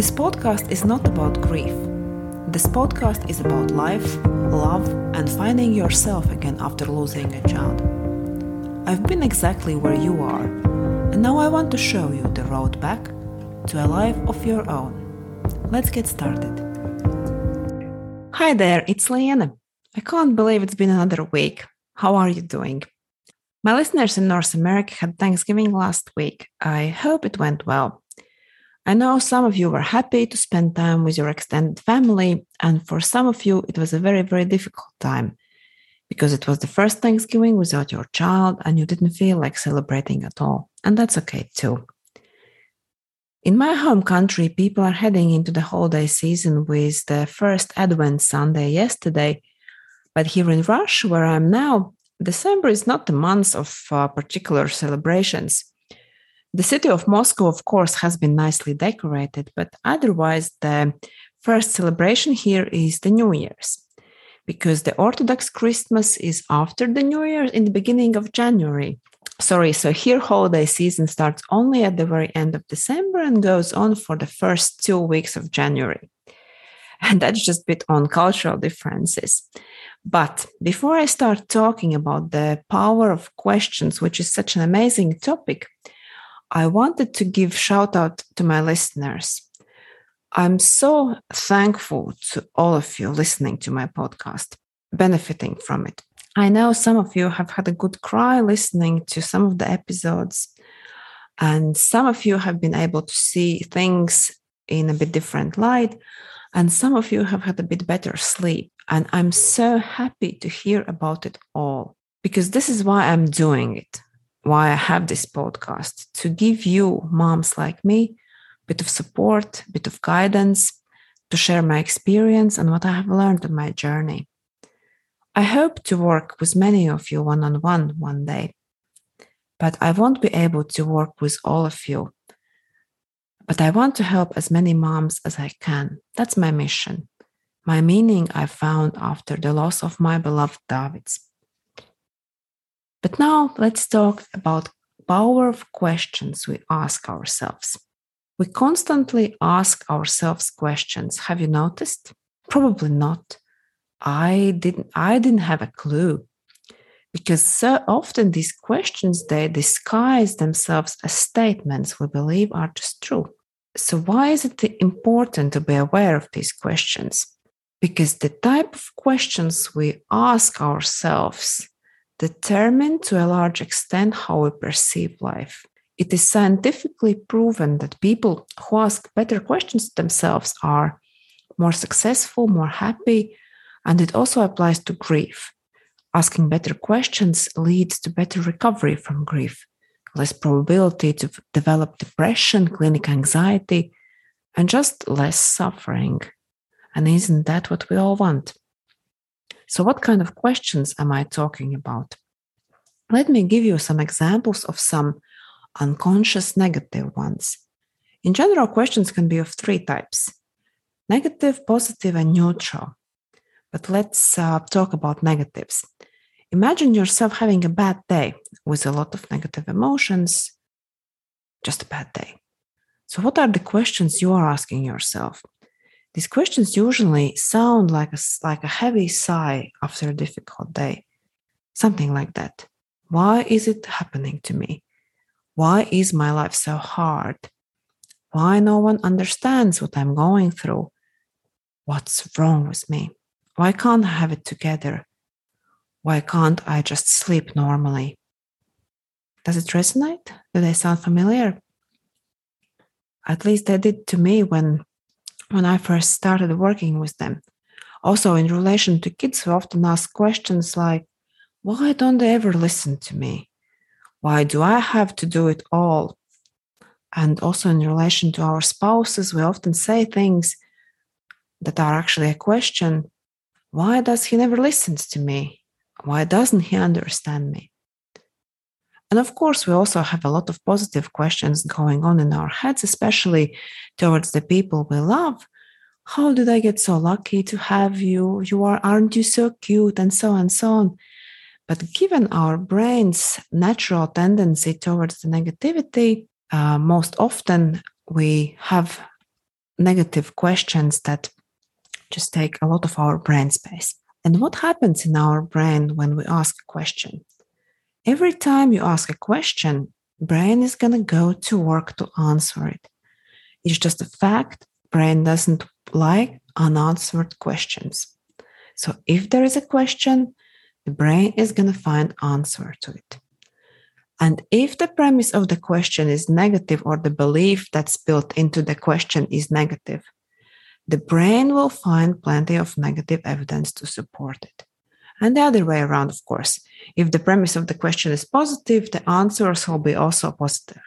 This podcast is not about grief. This podcast is about life, love, and finding yourself again after losing a child. I've been exactly where you are, and now I want to show you the road back to a life of your own. Let's get started. Hi there, it's Liene. I can't believe it's been another week. How are you doing? My listeners in North America had Thanksgiving last week. I hope it went well. I know some of you were happy to spend time with your extended family, and for some of you, it was a very, very difficult time because it was the first Thanksgiving without your child and you didn't feel like celebrating at all. And that's okay too. In my home country, people are heading into the holiday season with the first Advent Sunday yesterday. But here in Russia, where I'm now, December is not the month of uh, particular celebrations. The city of Moscow, of course, has been nicely decorated, but otherwise, the first celebration here is the New Year's, because the Orthodox Christmas is after the New Year in the beginning of January. Sorry, so here holiday season starts only at the very end of December and goes on for the first two weeks of January. And that's just a bit on cultural differences. But before I start talking about the power of questions, which is such an amazing topic, I wanted to give shout out to my listeners. I'm so thankful to all of you listening to my podcast, benefiting from it. I know some of you have had a good cry listening to some of the episodes, and some of you have been able to see things in a bit different light, and some of you have had a bit better sleep. And I'm so happy to hear about it all because this is why I'm doing it why I have this podcast to give you, moms like me, a bit of support, a bit of guidance, to share my experience and what I have learned on my journey. I hope to work with many of you one on one one day, but I won't be able to work with all of you. But I want to help as many moms as I can. That's my mission, my meaning I found after the loss of my beloved Davids. But now let's talk about power of questions we ask ourselves. We constantly ask ourselves questions. Have you noticed? Probably not. I didn't I didn't have a clue. Because so often these questions they disguise themselves as statements we believe are just true. So why is it important to be aware of these questions? Because the type of questions we ask ourselves determine to a large extent how we perceive life. It is scientifically proven that people who ask better questions to themselves are more successful, more happy, and it also applies to grief. Asking better questions leads to better recovery from grief, less probability to develop depression, clinical anxiety, and just less suffering. And isn't that what we all want? So, what kind of questions am I talking about? Let me give you some examples of some unconscious negative ones. In general, questions can be of three types negative, positive, and neutral. But let's uh, talk about negatives. Imagine yourself having a bad day with a lot of negative emotions, just a bad day. So, what are the questions you are asking yourself? These questions usually sound like a, like a heavy sigh after a difficult day, something like that. Why is it happening to me? Why is my life so hard? Why no one understands what I'm going through? What's wrong with me? Why can't I have it together? Why can't I just sleep normally? Does it resonate? Do they sound familiar? At least they did to me when when I first started working with them. Also, in relation to kids, who often ask questions like, why don't they ever listen to me? Why do I have to do it all? And also, in relation to our spouses, we often say things that are actually a question why does he never listen to me? Why doesn't he understand me? And of course, we also have a lot of positive questions going on in our heads, especially towards the people we love. How did I get so lucky to have you? You are, aren't you so cute? And so and so on. But given our brain's natural tendency towards the negativity, uh, most often we have negative questions that just take a lot of our brain space. And what happens in our brain when we ask a question? Every time you ask a question, brain is going to go to work to answer it. It's just a fact. Brain doesn't like unanswered questions. So if there is a question, the brain is going to find answer to it. And if the premise of the question is negative or the belief that's built into the question is negative, the brain will find plenty of negative evidence to support it. And the other way around, of course. If the premise of the question is positive, the answers will be also positive.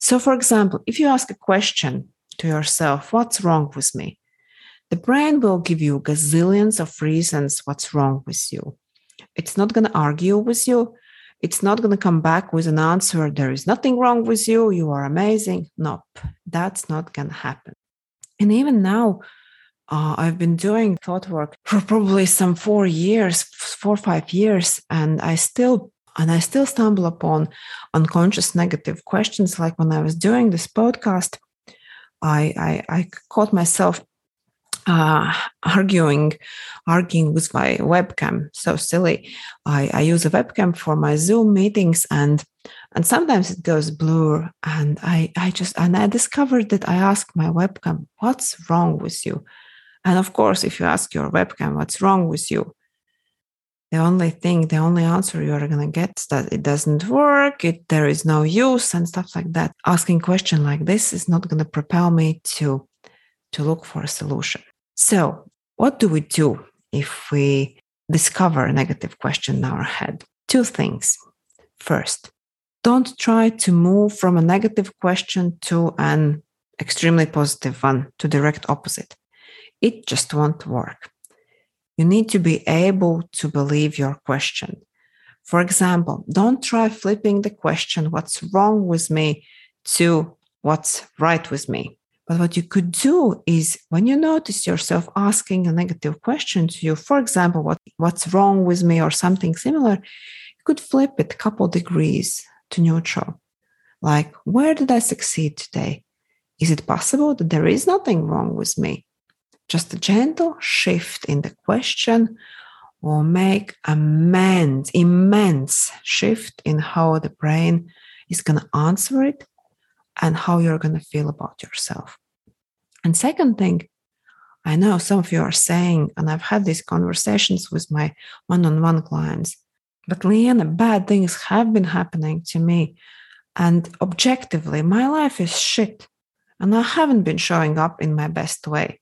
So, for example, if you ask a question to yourself, What's wrong with me? The brain will give you gazillions of reasons what's wrong with you. It's not going to argue with you. It's not going to come back with an answer, There is nothing wrong with you. You are amazing. Nope, that's not going to happen. And even now, uh, I've been doing thought work for probably some four years, four five years, and I still and I still stumble upon unconscious negative questions. Like when I was doing this podcast, I I, I caught myself uh, arguing arguing with my webcam. So silly. I, I use a webcam for my Zoom meetings, and and sometimes it goes blur. And I I just and I discovered that I asked my webcam, "What's wrong with you?" And of course, if you ask your webcam what's wrong with you, the only thing, the only answer you're going to get is that it doesn't work, it, there is no use, and stuff like that. Asking question like this is not going to propel me to, to look for a solution. So, what do we do if we discover a negative question in our head? Two things. First, don't try to move from a negative question to an extremely positive one, to direct opposite it just won't work. You need to be able to believe your question. For example, don't try flipping the question, what's wrong with me, to what's right with me. But what you could do is when you notice yourself asking a negative question to you, for example, what, what's wrong with me or something similar, you could flip it a couple degrees to neutral. Like, where did I succeed today? Is it possible that there is nothing wrong with me? Just a gentle shift in the question will make immense, immense shift in how the brain is going to answer it and how you're going to feel about yourself. And second thing, I know some of you are saying, and I've had these conversations with my one on one clients, but Liene, bad things have been happening to me. And objectively, my life is shit. And I haven't been showing up in my best way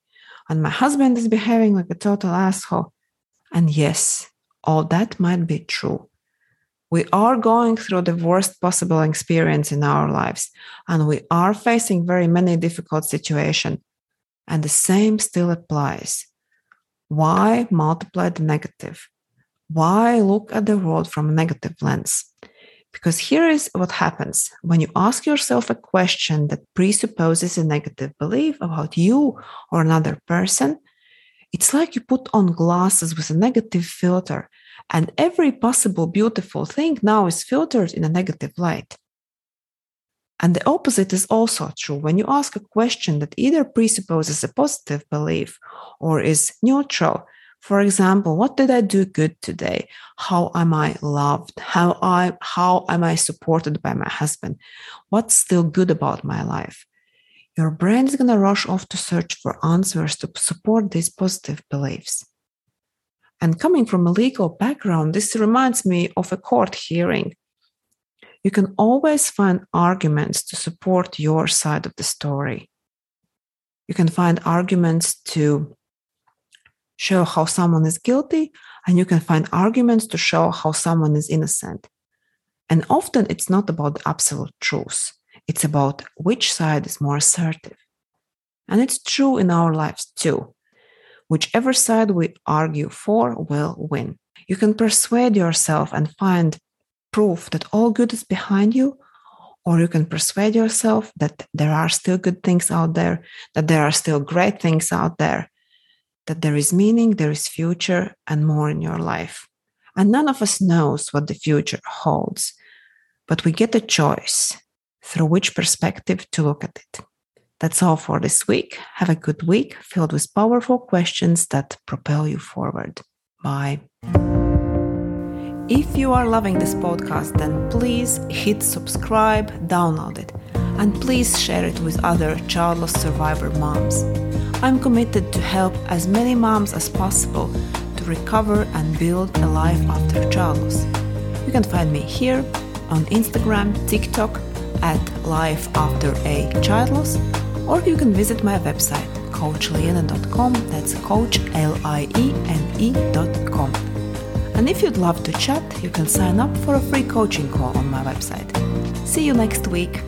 and my husband is behaving like a total asshole. And yes, all that might be true. We are going through the worst possible experience in our lives, and we are facing very many difficult situations. And the same still applies. Why multiply the negative? Why look at the world from a negative lens? Because here is what happens when you ask yourself a question that presupposes a negative belief about you or another person. It's like you put on glasses with a negative filter, and every possible beautiful thing now is filtered in a negative light. And the opposite is also true. When you ask a question that either presupposes a positive belief or is neutral, for example, what did I do good today? How am I loved? How I how am I supported by my husband? What's still good about my life? Your brain is going to rush off to search for answers to support these positive beliefs. And coming from a legal background, this reminds me of a court hearing. You can always find arguments to support your side of the story. You can find arguments to show how someone is guilty, and you can find arguments to show how someone is innocent. And often it's not about the absolute truth, it's about which side is more assertive. And it's true in our lives too. Whichever side we argue for will win. You can persuade yourself and find proof that all good is behind you, or you can persuade yourself that there are still good things out there, that there are still great things out there, that there is meaning, there is future, and more in your life. And none of us knows what the future holds, but we get a choice through which perspective to look at it. That's all for this week. Have a good week filled with powerful questions that propel you forward. Bye. If you are loving this podcast, then please hit subscribe, download it, and please share it with other childless survivor moms. I'm committed to help as many moms as possible to recover and build a life after childless. You can find me here on Instagram, TikTok at Life After a Child Loss, or you can visit my website coachliene.com. That's coach L I E N E.com. And if you'd love to chat, you can sign up for a free coaching call on my website. See you next week.